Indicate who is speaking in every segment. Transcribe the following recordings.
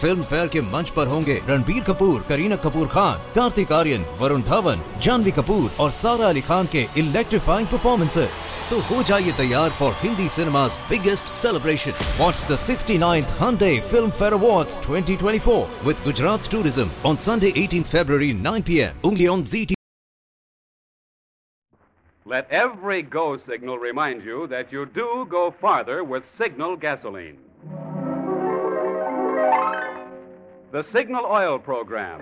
Speaker 1: Film fair के मंच पर होंगे रणबीर कपूर, करीना कपूर खान, कार्तिक आर्यन, वरुण धवन, जानवी कपूर और सारा अली खान के इलेक्ट्रीफाइंग परफॉर्मेंसेस तो हो जाइए तैयार for Hindi cinema biggest celebration watch the sixty ninth Filmfare award twenty twenty four with Gujarat tourism on Sunday eighteen February nine P M only on G T
Speaker 2: Let every go signal remind you that you do go farther with signal gasoline. The Signal Oil Program.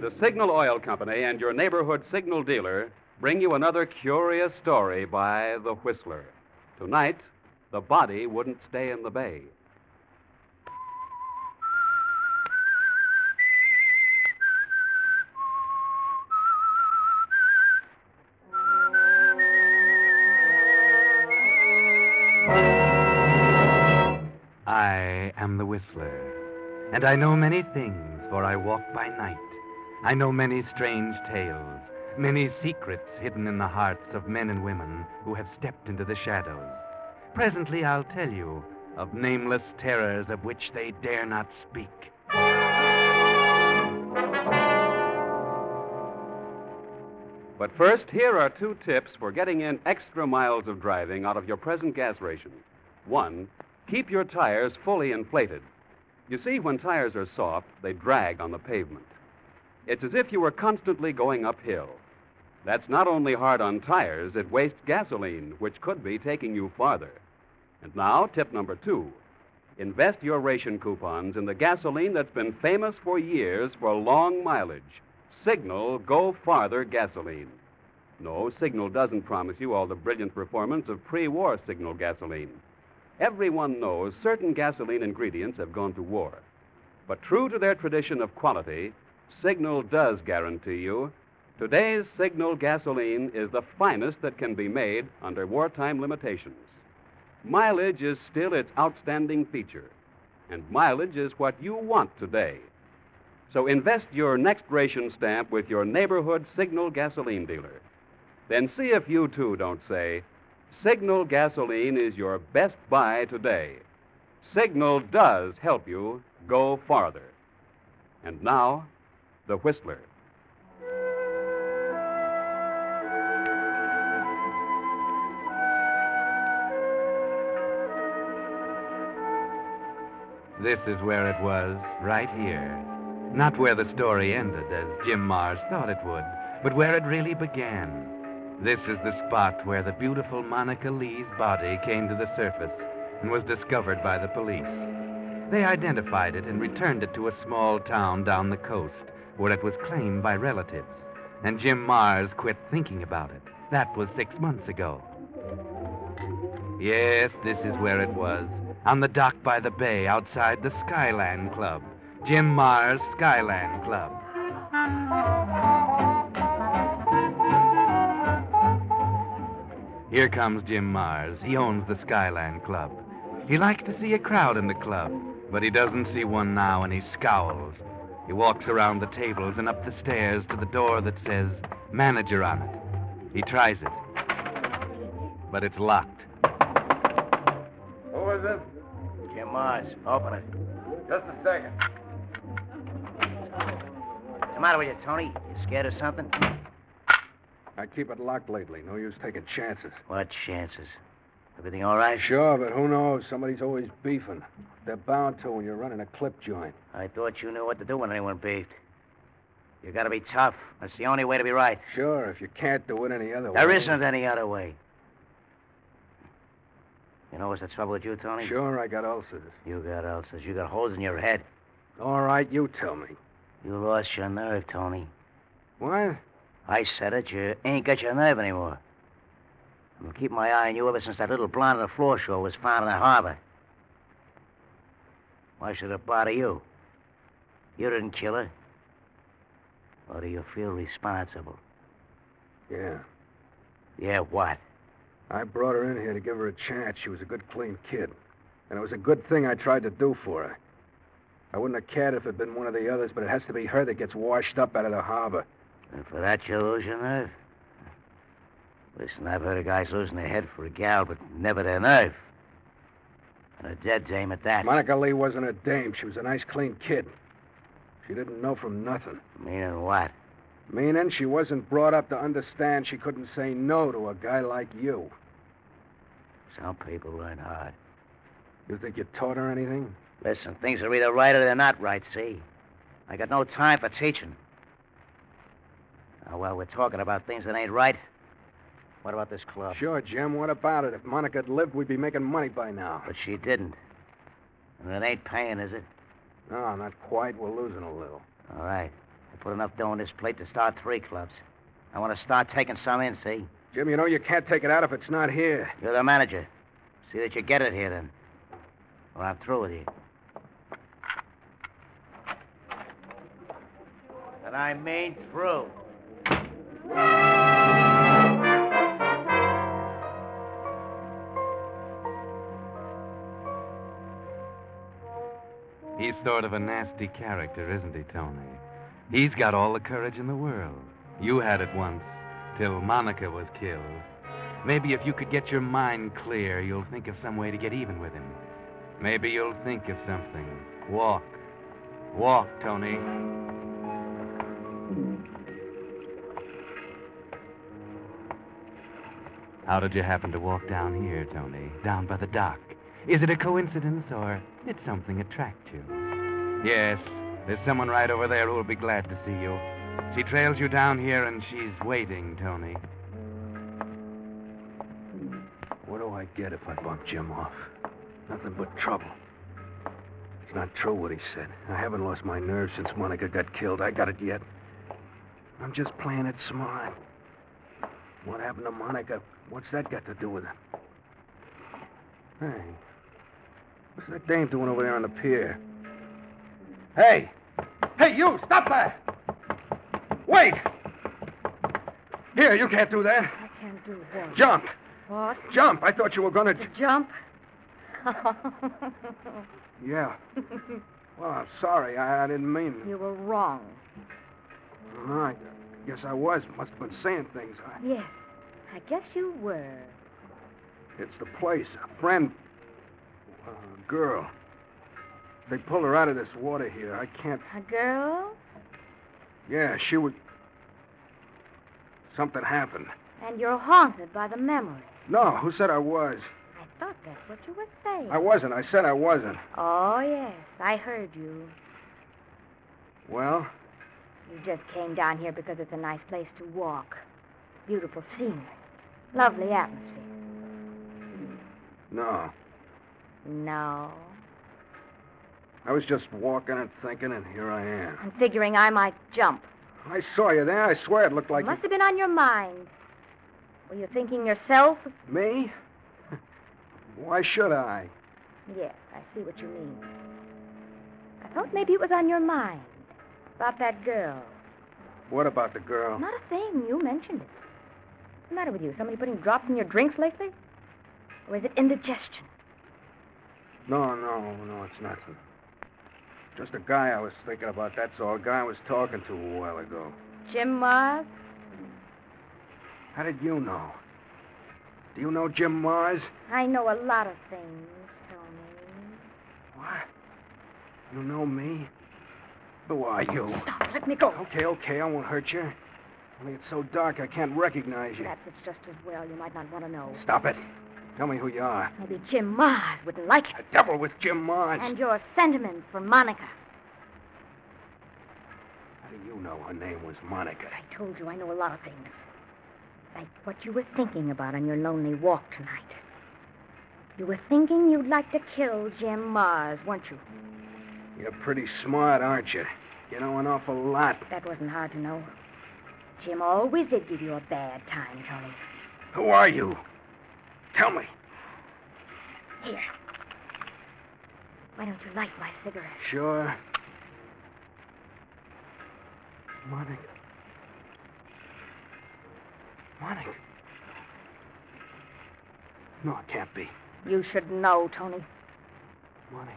Speaker 2: The Signal Oil Company and your neighborhood signal dealer bring you another curious story by The Whistler. Tonight, the body wouldn't stay in the bay.
Speaker 3: And I know many things, for I walk by night. I know many strange tales, many secrets hidden in the hearts of men and women who have stepped into the shadows. Presently, I'll tell you of nameless terrors of which they dare not speak.
Speaker 2: But first, here are two tips for getting in extra miles of driving out of your present gas ration. One, keep your tires fully inflated. You see, when tires are soft, they drag on the pavement. It's as if you were constantly going uphill. That's not only hard on tires, it wastes gasoline, which could be taking you farther. And now, tip number two invest your ration coupons in the gasoline that's been famous for years for long mileage Signal Go Farther gasoline. No, Signal doesn't promise you all the brilliant performance of pre war Signal gasoline. Everyone knows certain gasoline ingredients have gone to war. But true to their tradition of quality, Signal does guarantee you today's Signal gasoline is the finest that can be made under wartime limitations. Mileage is still its outstanding feature, and mileage is what you want today. So invest your next ration stamp with your neighborhood Signal gasoline dealer. Then see if you too don't say, Signal gasoline is your best buy today. Signal does help you go farther. And now, the Whistler.
Speaker 3: This is where it was, right here. Not where the story ended, as Jim Mars thought it would, but where it really began. This is the spot where the beautiful Monica Lee's body came to the surface and was discovered by the police. They identified it and returned it to a small town down the coast where it was claimed by relatives. And Jim Mars quit thinking about it. That was six months ago. Yes, this is where it was. On the dock by the bay outside the Skyland Club. Jim Mars Skyland Club. Here comes Jim Mars. He owns the Skyland Club. He likes to see a crowd in the club, but he doesn't see one now and he scowls. He walks around the tables and up the stairs to the door that says manager on it. He tries it, but it's locked.
Speaker 4: Who is it?
Speaker 5: Jim Mars, open it.
Speaker 4: Just a second.
Speaker 5: What's the matter with you, Tony? You scared of something?
Speaker 4: I keep it locked lately. No use taking chances.
Speaker 5: What chances? Everything all right?
Speaker 4: Sure, but who knows? Somebody's always beefing. They're bound to when you're running a clip joint.
Speaker 5: I thought you knew what to do when anyone beefed. You gotta be tough. That's the only way to be right.
Speaker 4: Sure, if you can't do it any other way.
Speaker 5: There isn't any other way. You know what's the trouble with you, Tony?
Speaker 4: Sure, I got ulcers.
Speaker 5: You got ulcers. You got holes in your head.
Speaker 4: All right, you tell me.
Speaker 5: You lost your nerve, Tony.
Speaker 4: What?
Speaker 5: I said it. You ain't got your nerve anymore. I've been keeping my eye on you ever since that little blonde on the floor show was found in the harbor. Why should it bother you? You didn't kill her. Or do you feel responsible?
Speaker 4: Yeah.
Speaker 5: Yeah, what?
Speaker 4: I brought her in here to give her a chance. She was a good, clean kid. And it was a good thing I tried to do for her. I wouldn't have cared if it had been one of the others, but it has to be her that gets washed up out of the harbor.
Speaker 5: And for that, you lose your nerve? Listen, I've heard of guys losing their head for a gal, but never their nerve. And a dead dame at that.
Speaker 4: Monica Lee wasn't a dame. She was a nice, clean kid. She didn't know from nothing.
Speaker 5: Meaning what?
Speaker 4: Meaning she wasn't brought up to understand she couldn't say no to a guy like you.
Speaker 5: Some people learn hard.
Speaker 4: You think you taught her anything?
Speaker 5: Listen, things are either right or they're not right, see? I got no time for teaching. Uh, now, while we're talking about things that ain't right, what about this club?
Speaker 4: Sure, Jim. What about it? If Monica had lived, we'd be making money by now.
Speaker 5: But she didn't. And it ain't paying, is it?
Speaker 4: No, not quite. We're losing a little.
Speaker 5: All right. I put enough dough on this plate to start three clubs. I want to start taking some in, see?
Speaker 4: Jim, you know you can't take it out if it's not here.
Speaker 5: You're the manager. See that you get it here, then. Or I'm through with you. And I mean through.
Speaker 3: He's sort of a nasty character, isn't he, Tony? He's got all the courage in the world. You had it once, till Monica was killed. Maybe if you could get your mind clear, you'll think of some way to get even with him. Maybe you'll think of something. Walk. Walk, Tony. How did you happen to walk down here, Tony? Down by the dock? Is it a coincidence or did something attract you? Yes, there's someone right over there who will be glad to see you. She trails you down here and she's waiting, Tony.
Speaker 4: What do I get if I bump Jim off? Nothing but trouble. It's not true what he said. I haven't lost my nerve since Monica got killed. I got it yet. I'm just playing it smart. What happened to Monica? What's that got to do with it? Hey, what's that dame doing over there on the pier? Hey! Hey, you! Stop that! Wait! Here, you can't do that.
Speaker 6: I can't do what?
Speaker 4: Jump!
Speaker 6: What?
Speaker 4: Jump! I thought you were gonna.
Speaker 6: To jump?
Speaker 4: Yeah. Well, I'm sorry. I, I didn't mean.
Speaker 6: you were wrong.
Speaker 4: All right. Guess I was. Must have been saying things. I...
Speaker 6: Yes, I guess you were.
Speaker 4: It's the place. A friend. A girl. They pulled her out of this water here. I can't.
Speaker 6: A girl?
Speaker 4: Yeah, she was. Something happened.
Speaker 6: And you're haunted by the memory.
Speaker 4: No, who said I was?
Speaker 6: I thought that's what you were saying.
Speaker 4: I wasn't. I said I wasn't.
Speaker 6: Oh, yes, I heard you.
Speaker 4: Well,
Speaker 6: You just came down here because it's a nice place to walk. Beautiful scenery. Lovely atmosphere.
Speaker 4: no.
Speaker 6: No.
Speaker 4: I was just walking and thinking, and here I am.
Speaker 6: I'm figuring I might jump.
Speaker 4: I saw you there. I swear it looked like
Speaker 6: it must have been on your mind. Were you thinking yourself?
Speaker 4: me. Why should I?
Speaker 6: Yes, I see what you mean. I thought maybe it was on your mind. About that girl.
Speaker 4: What about the girl?
Speaker 6: Not a thing. You mentioned it. What's the matter with you? Somebody putting drops in your drinks lately? Or is it indigestion?
Speaker 4: No, no, no, it's nothing. Just a guy I was thinking about, that's all. A guy I was talking to a while ago.
Speaker 6: Jim Mars?
Speaker 4: How did you know? Do you know Jim Mars?
Speaker 6: I know a lot of things, Tony.
Speaker 4: What? You know me? Who are you?
Speaker 6: Stop. Let me go.
Speaker 4: Okay, okay, I won't hurt you. Only it's so dark I can't recognize you.
Speaker 6: Perhaps it's just as well. You might not want to know.
Speaker 4: Stop it. Tell me who you are.
Speaker 6: Maybe Jim Mars wouldn't like it.
Speaker 4: The devil with Jim Mars.
Speaker 6: And your sentiment for Monica.
Speaker 4: How do you know her name was Monica?
Speaker 6: I told you I know a lot of things. Like what you were thinking about on your lonely walk tonight. You were thinking you'd like to kill Jim Mars, weren't you?
Speaker 4: You're pretty smart, aren't you? You know an awful lot.
Speaker 6: That wasn't hard to know. Jim always did give you a bad time, Tony.
Speaker 4: Who are you? Tell me.
Speaker 6: Here. Why don't you light my cigarette?
Speaker 4: Sure. Monica. Monica. No, it can't be.
Speaker 6: You should know, Tony.
Speaker 4: Monica.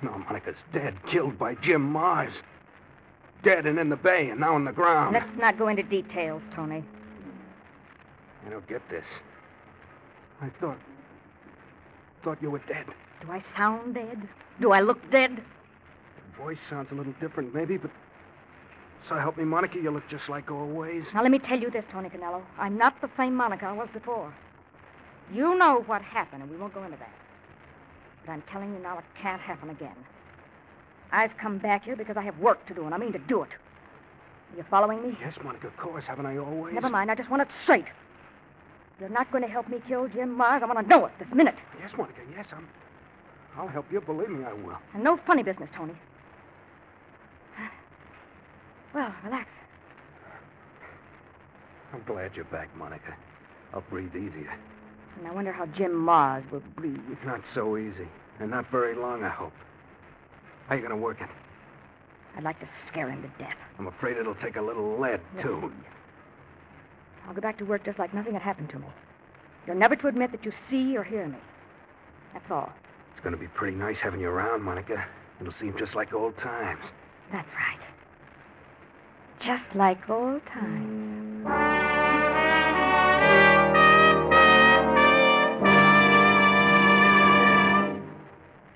Speaker 4: No, Monica's dead, killed by Jim Mars. Dead and in the bay and now on the ground.
Speaker 6: Let's not go into details, Tony.
Speaker 4: I don't get this. I thought. thought you were dead.
Speaker 6: Do I sound dead? Do I look dead?
Speaker 4: Your voice sounds a little different, maybe, but. So help me, Monica, you look just like always.
Speaker 6: Now, let me tell you this, Tony Canello. I'm not the same Monica I was before. You know what happened, and we won't go into that. But I'm telling you now, it can't happen again. I've come back here because I have work to do, and I mean to do it. Are you following me?
Speaker 4: Yes, Monica, of course. Haven't I always?
Speaker 6: Never mind. I just want it straight. You're not going to help me kill Jim Mars. I want to know it this minute.
Speaker 4: Yes, Monica, yes. I'm. I'll help you. Believe me, I will.
Speaker 6: And no funny business, Tony. Well, relax.
Speaker 4: I'm glad you're back, Monica. I'll breathe easier.
Speaker 6: And I wonder how Jim Mars will breathe.
Speaker 4: Not so easy. And not very long, I hope. How you going to work it?
Speaker 6: I'd like to scare him to death.
Speaker 4: I'm afraid it'll take a little lead, too.
Speaker 6: I'll go back to work just like nothing had happened to me. You're never to admit that you see or hear me. That's all.
Speaker 4: It's going to be pretty nice having you around, Monica. It'll seem just like old times.
Speaker 6: That's right. Just like old times.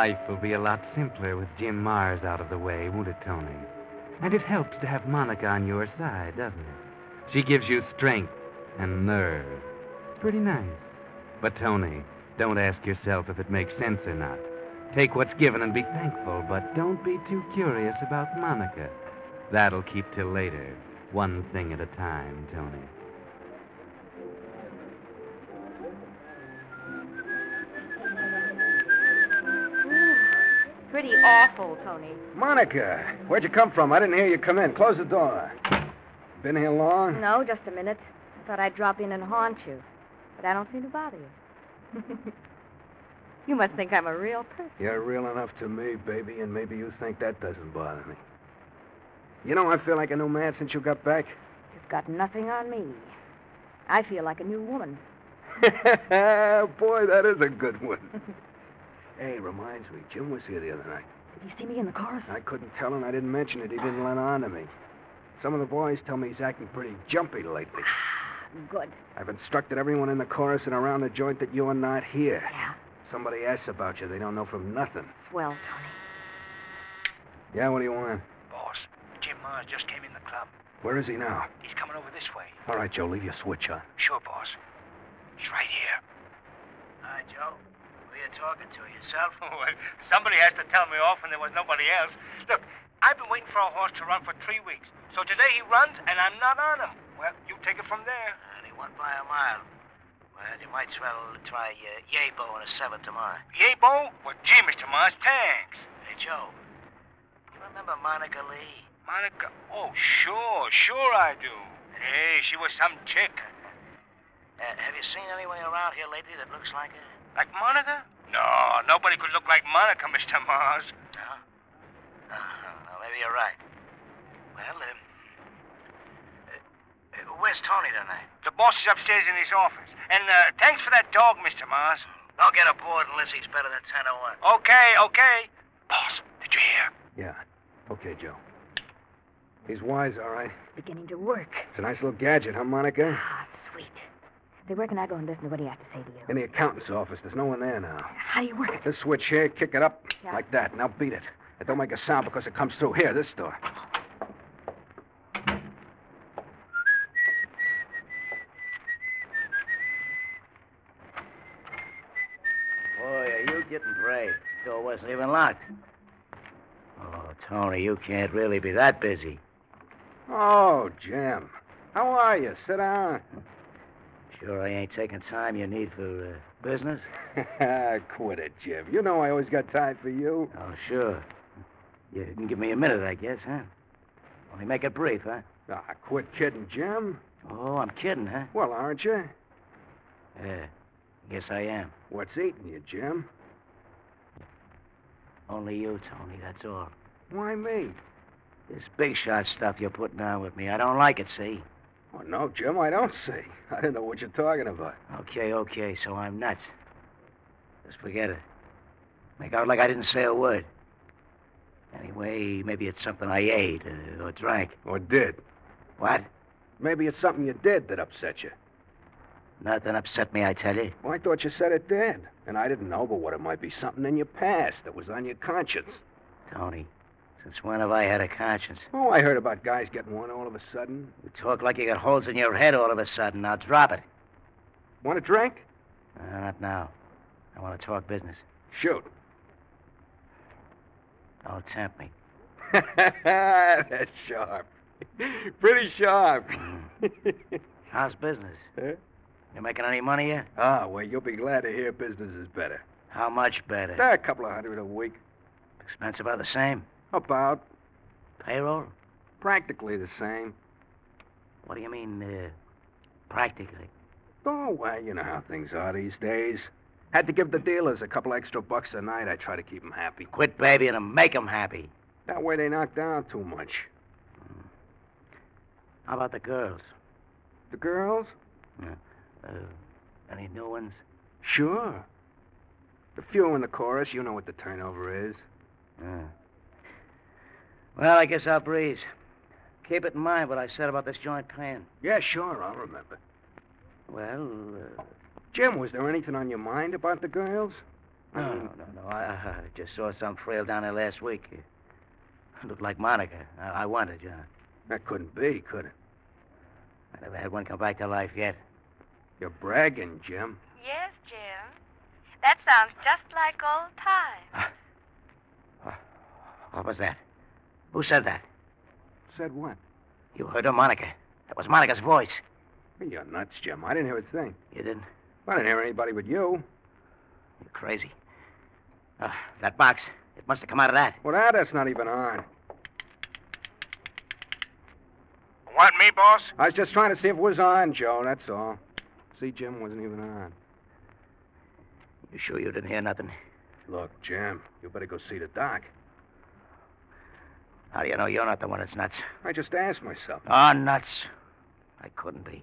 Speaker 3: Life will be a lot simpler with Jim Mars out of the way, won't it, Tony? And it helps to have Monica on your side, doesn't it? She gives you strength and nerve. It's pretty nice. But, Tony, don't ask yourself if it makes sense or not. Take what's given and be thankful, but don't be too curious about Monica. That'll keep till later. One thing at a time, Tony.
Speaker 6: Pretty awful, Tony.
Speaker 4: Monica, where'd you come from? I didn't hear you come in. Close the door. Been here long?
Speaker 6: No, just a minute. I thought I'd drop in and haunt you. But I don't seem to bother you. you must think I'm a real person.
Speaker 4: You're real enough to me, baby, and maybe you think that doesn't bother me. You know, I feel like a new man since you got back.
Speaker 6: You've got nothing on me. I feel like a new woman.
Speaker 4: Boy, that is a good one. hey, reminds me, Jim was here the other night.
Speaker 6: Did you see me in the chorus?
Speaker 4: I couldn't tell, and I didn't mention it. He didn't let on to me. Some of the boys tell me he's acting pretty jumpy lately.
Speaker 6: Ah, good.
Speaker 4: I've instructed everyone in the chorus and around the joint that you're not here.
Speaker 6: Yeah.
Speaker 4: Somebody asks about you, they don't know from nothing.
Speaker 6: Swell, Tony.
Speaker 4: Yeah, what do you want?
Speaker 7: Boss, Jim Mars just came in the club.
Speaker 4: Where is he now?
Speaker 7: He's coming over this way.
Speaker 4: All right, Joe, leave your switch on.
Speaker 7: Sure, boss. He's right here.
Speaker 5: Hi, Joe. Who are you talking to? Yourself?
Speaker 7: somebody has to tell me off when there was nobody else. Look, I've been waiting for a horse to run for three weeks. So today he runs, and I'm not on him. Well, you take it from there.
Speaker 5: And he won by a mile. Well, you might as well try uh, Yabo in a seven tomorrow.
Speaker 7: Yabo? Well, gee, Mr. Mars, thanks.
Speaker 5: Hey, Joe. You remember Monica Lee?
Speaker 7: Monica? Oh, sure, sure I do. Hey, she was some chick.
Speaker 5: Uh, have you seen anyone around here lately that looks like her?
Speaker 7: Like Monica? No, nobody could look like Monica, Mr. Mars.
Speaker 5: No? Uh, well, maybe you're right. Well, um, uh, uh, where's Tony tonight?
Speaker 7: The boss is upstairs in his office. And uh, thanks for that dog, Mr. Mars.
Speaker 5: Don't get aboard unless he's better than 1001.
Speaker 7: Okay, okay. Boss, did you hear?
Speaker 4: Yeah. Okay, Joe. He's wise, all right.
Speaker 6: Beginning to work.
Speaker 4: It's a nice little gadget, huh, Monica?
Speaker 6: Ah, sweet. Say, where can I go and listen to what he has to say to you?
Speaker 4: In the accountant's office. There's no one there now.
Speaker 6: How do you work it?
Speaker 4: This switch here, kick it up
Speaker 6: Yeah.
Speaker 4: like that. Now beat it. It don't make a sound because it comes through here, this door.
Speaker 5: Boy, are you getting brave. Door wasn't even locked. Oh, Tony, you can't really be that busy.
Speaker 4: Oh, Jim. How are you? Sit down.
Speaker 5: Sure, I ain't taking time you need for uh, business?
Speaker 4: Quit it, Jim. You know I always got time for you.
Speaker 5: Oh, sure. You can give me a minute, I guess, huh? Only make it brief, huh?
Speaker 4: Ah, quit kidding, Jim.
Speaker 5: Oh, I'm kidding, huh?
Speaker 4: Well, aren't you?
Speaker 5: Yeah, guess I am.
Speaker 4: What's eating you, Jim?
Speaker 5: Only you, Tony, that's all.
Speaker 4: Why me?
Speaker 5: This big shot stuff you're putting on with me, I don't like it, see?
Speaker 4: Oh, no, Jim, I don't see. I didn't know what you're talking about.
Speaker 5: Okay, okay, so I'm nuts. Just forget it. Make out like I didn't say a word. Anyway, maybe it's something I ate uh, or drank.
Speaker 4: Or did.
Speaker 5: What?
Speaker 4: Maybe it's something you did that upset you.
Speaker 5: Nothing upset me, I tell you.
Speaker 4: Well, I thought you said it did. And I didn't know but what it might be something in your past that was on your conscience.
Speaker 5: Tony, since when have I had a conscience?
Speaker 4: Oh, I heard about guys getting one all of a sudden.
Speaker 5: You talk like you got holes in your head all of a sudden. Now drop it.
Speaker 4: Want a drink?
Speaker 5: Uh, not now. I want to talk business.
Speaker 4: Shoot.
Speaker 5: Don't tempt me.
Speaker 4: That's sharp. Pretty sharp.
Speaker 5: How's business?
Speaker 4: Huh?
Speaker 5: You making any money yet?
Speaker 4: Ah, well, you'll be glad to hear business is better.
Speaker 5: How much better?
Speaker 4: Ah, a couple of hundred a week.
Speaker 5: Expense about the same?
Speaker 4: About.
Speaker 5: Payroll?
Speaker 4: Practically the same.
Speaker 5: What do you mean, uh, practically?
Speaker 4: Oh, well, you know how things are these days. Had to give the dealers a couple extra bucks a night. I try to keep 'em happy.
Speaker 5: Quit babying them. Make 'em happy.
Speaker 4: That way they knock down too much.
Speaker 5: How about the girls?
Speaker 4: The girls?
Speaker 5: Uh, any new ones?
Speaker 4: Sure. The few in the chorus, you know what the turnover is.
Speaker 5: Yeah. Well, I guess I'll breeze. Keep it in mind what I said about this joint paying.
Speaker 4: Yeah, sure, I'll remember.
Speaker 5: Well, uh,
Speaker 4: Jim, was there anything on your mind about the girls? I
Speaker 5: no,
Speaker 4: mean,
Speaker 5: no, no, no. I, I just saw some frail down there last week. It looked like Monica. I, I wondered, you know.
Speaker 4: that couldn't be, could it?
Speaker 5: I never had one come back to life yet.
Speaker 4: You're bragging, Jim.
Speaker 8: Yes, Jim. That sounds just like old times.
Speaker 5: What was that? Who said that?
Speaker 4: Said what?
Speaker 5: You heard her, Monica. That was Monica's voice.
Speaker 4: You're nuts, Jim. I didn't hear a thing.
Speaker 5: You didn't?
Speaker 4: I didn't hear anybody but you.
Speaker 5: You're crazy. Uh, that box. It must have come out of that.
Speaker 4: Well, that, that's not even on.
Speaker 7: Want me, boss?
Speaker 4: I was just trying to see if it was on, Joe, that's all. See, Jim wasn't even on.
Speaker 5: You sure you didn't hear nothing?
Speaker 4: Look, Jim, you better go see the doc.
Speaker 5: How do you know you're not the one that's nuts?
Speaker 4: I just asked myself.
Speaker 5: Oh, nuts. I couldn't be.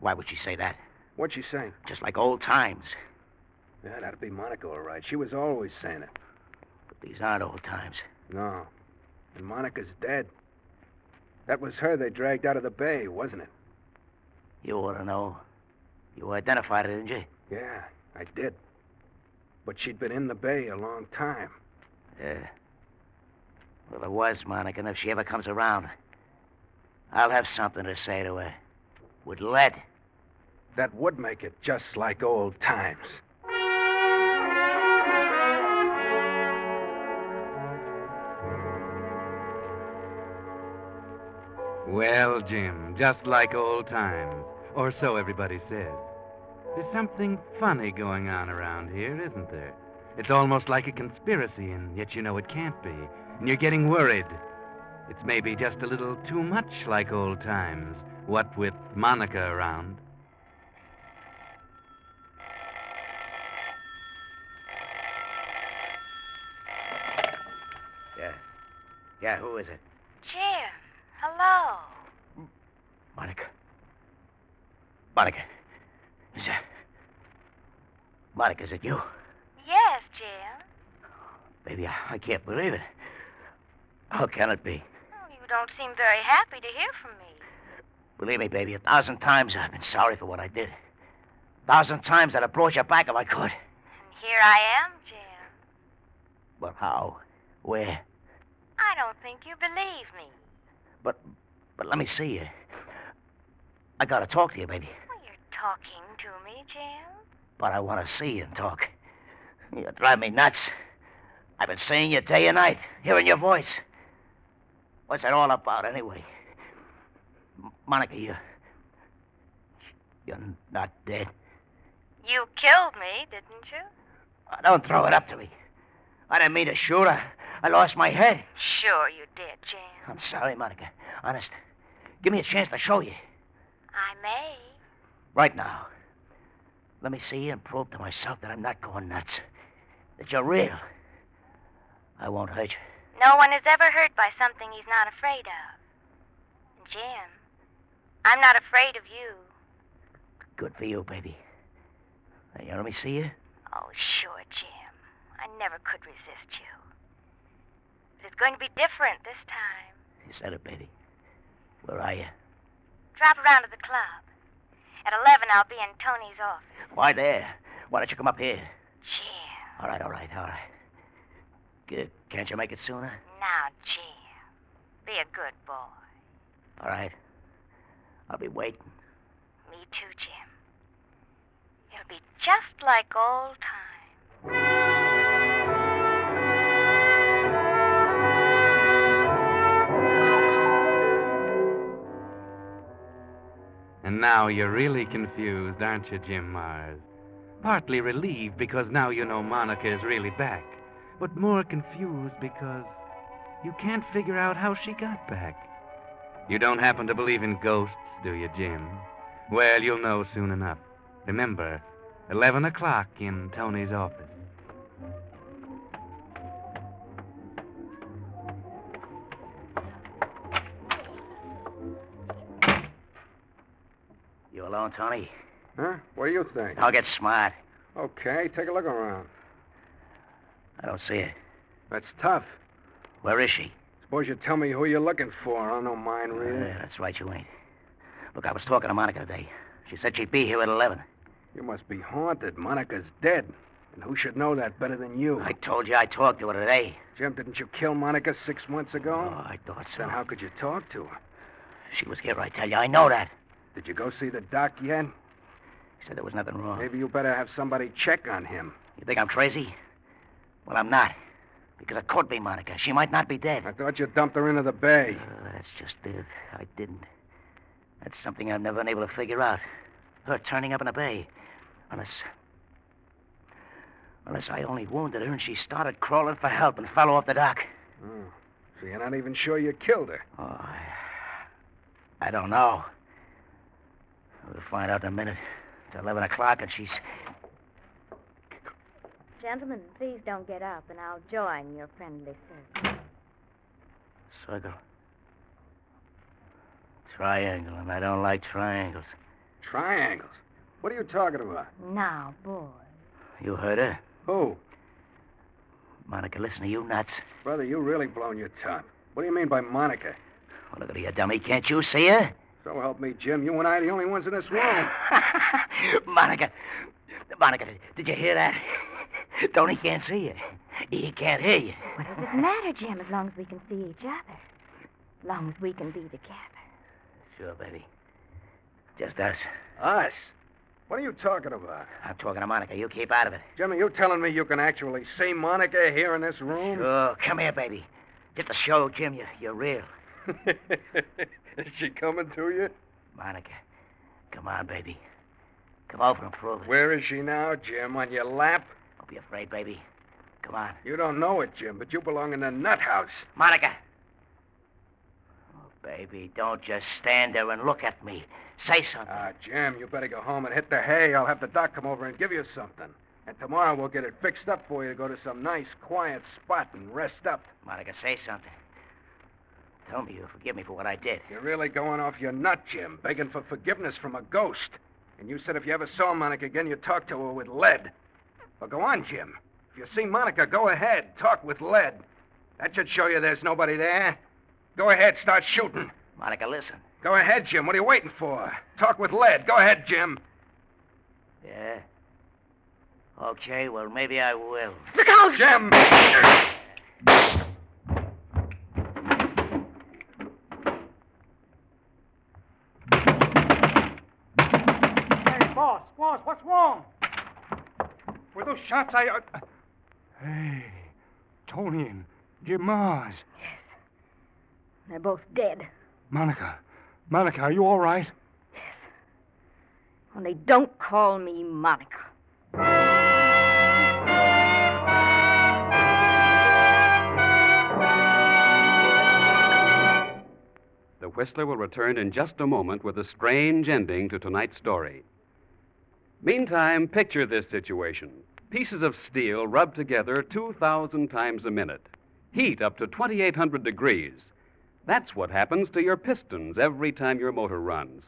Speaker 5: Why would she say that?
Speaker 4: What'd she say?
Speaker 5: Just like old times.
Speaker 4: Yeah, that'd be Monica, all right. She was always saying it.
Speaker 5: But these aren't old times.
Speaker 4: No. And Monica's dead. That was her they dragged out of the bay, wasn't it?
Speaker 5: You ought to know. You identified her, didn't you?
Speaker 4: Yeah, I did. But she'd been in the bay a long time.
Speaker 5: Yeah. Well, it was, Monica, and if she ever comes around, I'll have something to say to her. With lead.
Speaker 4: That would make it just like old times.
Speaker 3: Well, Jim, just like old times. Or so everybody says. There's something funny going on around here, isn't there? It's almost like a conspiracy, and yet you know it can't be. And you're getting worried. It's maybe just a little too much like old times, what with Monica around.
Speaker 5: Yeah. Yeah, who is it?
Speaker 8: Jim, hello.
Speaker 5: Monica. Monica. Is that. Monica, is it you?
Speaker 8: Yes, Jim.
Speaker 5: Baby, I, I can't believe it. How can it be?
Speaker 8: Oh, you don't seem very happy to hear from me.
Speaker 5: Believe me, baby, a thousand times I've been sorry for what I did. A thousand times I'd have brought you back if I could.
Speaker 8: And here I am, Jim.
Speaker 5: But how? Where?
Speaker 8: I don't think you believe me.
Speaker 5: But but let me see you. I gotta talk to you, baby.
Speaker 8: Well, you're talking to me, Jim.
Speaker 5: But I want to see you and talk. You drive me nuts. I've been seeing you day and night, hearing your voice. What's it all about, anyway? M- Monica, you. You're not dead.
Speaker 8: You killed me, didn't you?
Speaker 5: Oh, don't throw it up to me. I didn't mean to shoot. I, I lost my head.
Speaker 8: Sure you did, Jim.
Speaker 5: I'm sorry, Monica. Honest. Give me a chance to show you.
Speaker 8: I may.
Speaker 5: Right now. Let me see you and prove to myself that I'm not going nuts. That you're real. I won't hurt you.
Speaker 8: No one is ever hurt by something he's not afraid of. Jim, I'm not afraid of you.
Speaker 5: Good for you, baby. Now, you let me see you?
Speaker 8: Oh, sure, Jim. I never could resist you. But it's going to be different this time.
Speaker 5: You said it, baby. Where are you?
Speaker 8: Drop around to the club. At 11, I'll be in Tony's office.
Speaker 5: Why there? Why don't you come up here?
Speaker 8: Jim.
Speaker 5: All right, all right, all right. Good. Can't you make it sooner?
Speaker 8: Now, Jim. Be a good boy.
Speaker 5: All right. I'll be waiting.
Speaker 8: Me too, Jim. It'll be just like old times.
Speaker 3: And now you're really confused, aren't you, Jim Mars? Partly relieved because now you know Monica is really back, but more confused because you can't figure out how she got back. You don't happen to believe in ghosts, do you, Jim? Well, you'll know soon enough. Remember, 11 o'clock in Tony's office.
Speaker 5: You alone, Tony?
Speaker 4: Huh? What do you think?
Speaker 5: I'll get smart.
Speaker 4: Okay, take a look around.
Speaker 5: I don't see her.
Speaker 4: That's tough.
Speaker 5: Where is she?
Speaker 4: Suppose you tell me who you're looking for. I don't mind really.
Speaker 5: Yeah, that's right, you ain't. Look, I was talking to Monica today. She said she'd be here at 11.
Speaker 4: You must be haunted. Monica's dead. And who should know that better than you?
Speaker 5: I told you I talked to her today.
Speaker 4: Jim, didn't you kill Monica six months ago? Oh?
Speaker 5: I thought so.
Speaker 4: Then how could you talk to her?
Speaker 5: She was here, I tell you. I know that.
Speaker 4: Did you go see the doc yet?
Speaker 5: He said there was nothing wrong.
Speaker 4: Maybe you better have somebody check on him.
Speaker 5: You think I'm crazy? Well, I'm not. Because it could be Monica. She might not be dead.
Speaker 4: I thought you dumped her into the bay.
Speaker 5: Uh, that's just it. I didn't. That's something I've never been able to figure out. Her turning up in the bay. Unless. Unless I only wounded her and she started crawling for help and fell off the dock.
Speaker 4: Oh, so you're not even sure you killed her.
Speaker 5: Oh, I, I don't know. We'll find out in a minute. It's 11 o'clock and she's.
Speaker 6: Gentlemen, please don't get up, and I'll join your friendly circle.
Speaker 5: Circle. Triangle, and I don't like triangles.
Speaker 4: Triangles? What are you talking about?
Speaker 6: Now, boy.
Speaker 5: You heard her?
Speaker 4: Who?
Speaker 5: Monica, listen to you nuts.
Speaker 4: Brother, you really blown your top. What do you mean by Monica?
Speaker 5: Oh, look at you, dummy. Can't you see her?
Speaker 4: So help me, Jim. You and I are the only ones in this room.
Speaker 5: Monica. Monica, did, did you hear that? Tony can't see you. He can't hear you.
Speaker 6: What does it matter, Jim, as long as we can see each other? As long as we can be together.
Speaker 5: Sure, baby. Just us.
Speaker 4: Us? What are you talking about?
Speaker 5: I'm talking to Monica. You keep out of it.
Speaker 4: Jimmy, you telling me you can actually see Monica here in this room?
Speaker 5: Sure. Come here, baby. Just to show Jim you, you're real.
Speaker 4: Is she coming to you?
Speaker 5: Monica, come on, baby. Come over and prove it.
Speaker 4: Where is she now, Jim? On your lap?
Speaker 5: Don't be afraid, baby. Come on.
Speaker 4: You don't know it, Jim, but you belong in the nut house.
Speaker 5: Monica. Oh, baby, don't just stand there and look at me. Say something.
Speaker 4: Ah, Jim, you better go home and hit the hay. I'll have the doc come over and give you something. And tomorrow we'll get it fixed up for you to go to some nice, quiet spot and rest up.
Speaker 5: Monica, say something. Tell me you'll forgive me for what I did.
Speaker 4: You're really going off your nut, Jim, begging for forgiveness from a ghost. And you said if you ever saw Monica again, you'd talk to her with lead. Well, go on, Jim. If you see Monica, go ahead. Talk with lead. That should show you there's nobody there. Go ahead, start shooting.
Speaker 5: Monica, listen.
Speaker 4: Go ahead, Jim. What are you waiting for? Talk with lead. Go ahead, Jim.
Speaker 5: Yeah? Okay, well, maybe I will.
Speaker 4: Look out! Jim!
Speaker 7: Hey, boss, boss, what's wrong? Were those shots I. Uh... Hey, Tony and Jim Mars.
Speaker 6: Yes. They're both dead.
Speaker 7: Monica. Monica, are you all right?
Speaker 6: Yes. Only don't call me Monica.
Speaker 2: The Whistler will return in just a moment with a strange ending to tonight's story. Meantime, picture this situation pieces of steel rubbed together 2,000 times a minute, heat up to 2,800 degrees. That's what happens to your pistons every time your motor runs.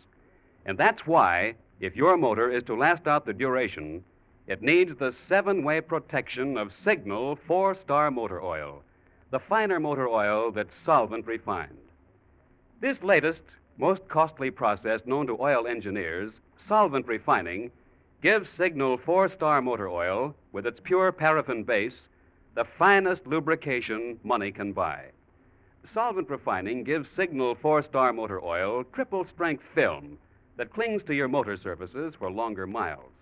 Speaker 2: And that's why, if your motor is to last out the duration, it needs the seven way protection of Signal four star motor oil, the finer motor oil that's solvent refined. This latest, most costly process known to oil engineers, solvent refining, gives Signal four star motor oil, with its pure paraffin base, the finest lubrication money can buy. Solvent refining gives Signal four star motor oil triple strength film that clings to your motor surfaces for longer miles.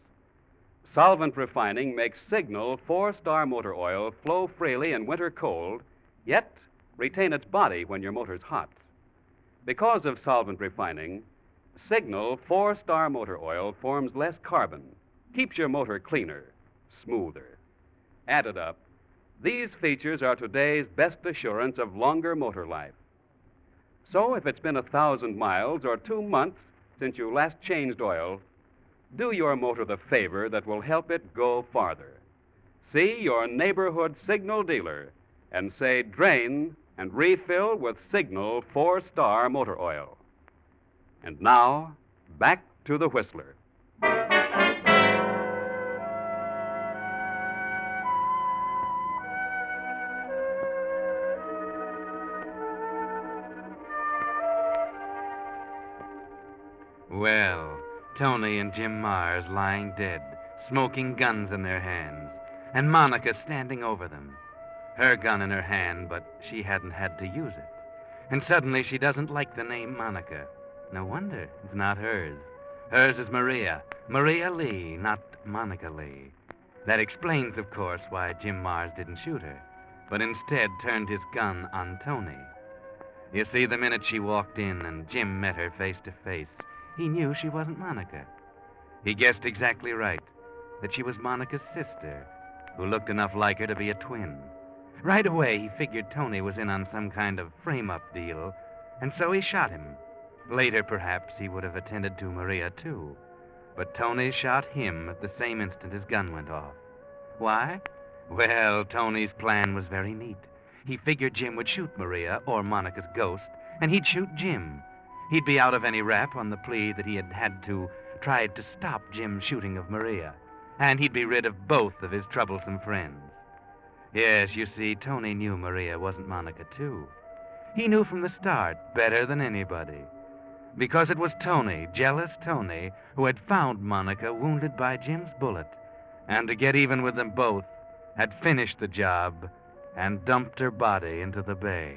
Speaker 2: Solvent refining makes Signal four star motor oil flow freely in winter cold, yet retain its body when your motor's hot. Because of solvent refining, Signal four star motor oil forms less carbon, keeps your motor cleaner, smoother. Added up, these features are today's best assurance of longer motor life. So, if it's been a thousand miles or two months since you last changed oil, do your motor the favor that will help it go farther. See your neighborhood signal dealer and say drain and refill with Signal four star motor oil. And now, back to the Whistler.
Speaker 3: Well, Tony and Jim Mars lying dead, smoking guns in their hands, and Monica standing over them. Her gun in her hand, but she hadn't had to use it. And suddenly she doesn't like the name Monica. No wonder it's not hers. Hers is Maria. Maria Lee, not Monica Lee. That explains, of course, why Jim Mars didn't shoot her, but instead turned his gun on Tony. You see, the minute she walked in and Jim met her face to face, he knew she wasn't Monica. He guessed exactly right that she was Monica's sister, who looked enough like her to be a twin. Right away, he figured Tony was in on some kind of frame up deal, and so he shot him. Later, perhaps, he would have attended to Maria, too. But Tony shot him at the same instant his gun went off. Why? Well, Tony's plan was very neat. He figured Jim would shoot Maria, or Monica's ghost, and he'd shoot Jim. He'd be out of any rap on the plea that he had had to try to stop Jim's shooting of Maria, and he'd be rid of both of his troublesome friends. Yes, you see, Tony knew Maria wasn't Monica, too. He knew from the start better than anybody. Because it was Tony, jealous Tony, who had found Monica wounded by Jim's bullet, and to get even with them both, had finished the job and dumped her body into the bay.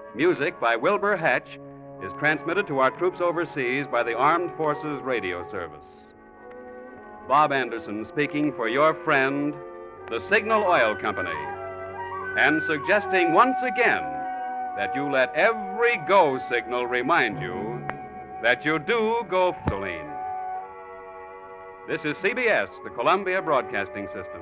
Speaker 2: music by Wilbur Hatch, is transmitted to our troops overseas by the Armed Forces Radio Service. Bob Anderson speaking for your friend, the Signal Oil Company, and suggesting once again that you let every go signal remind you that you do go gasoline. This is CBS, the Columbia Broadcasting System.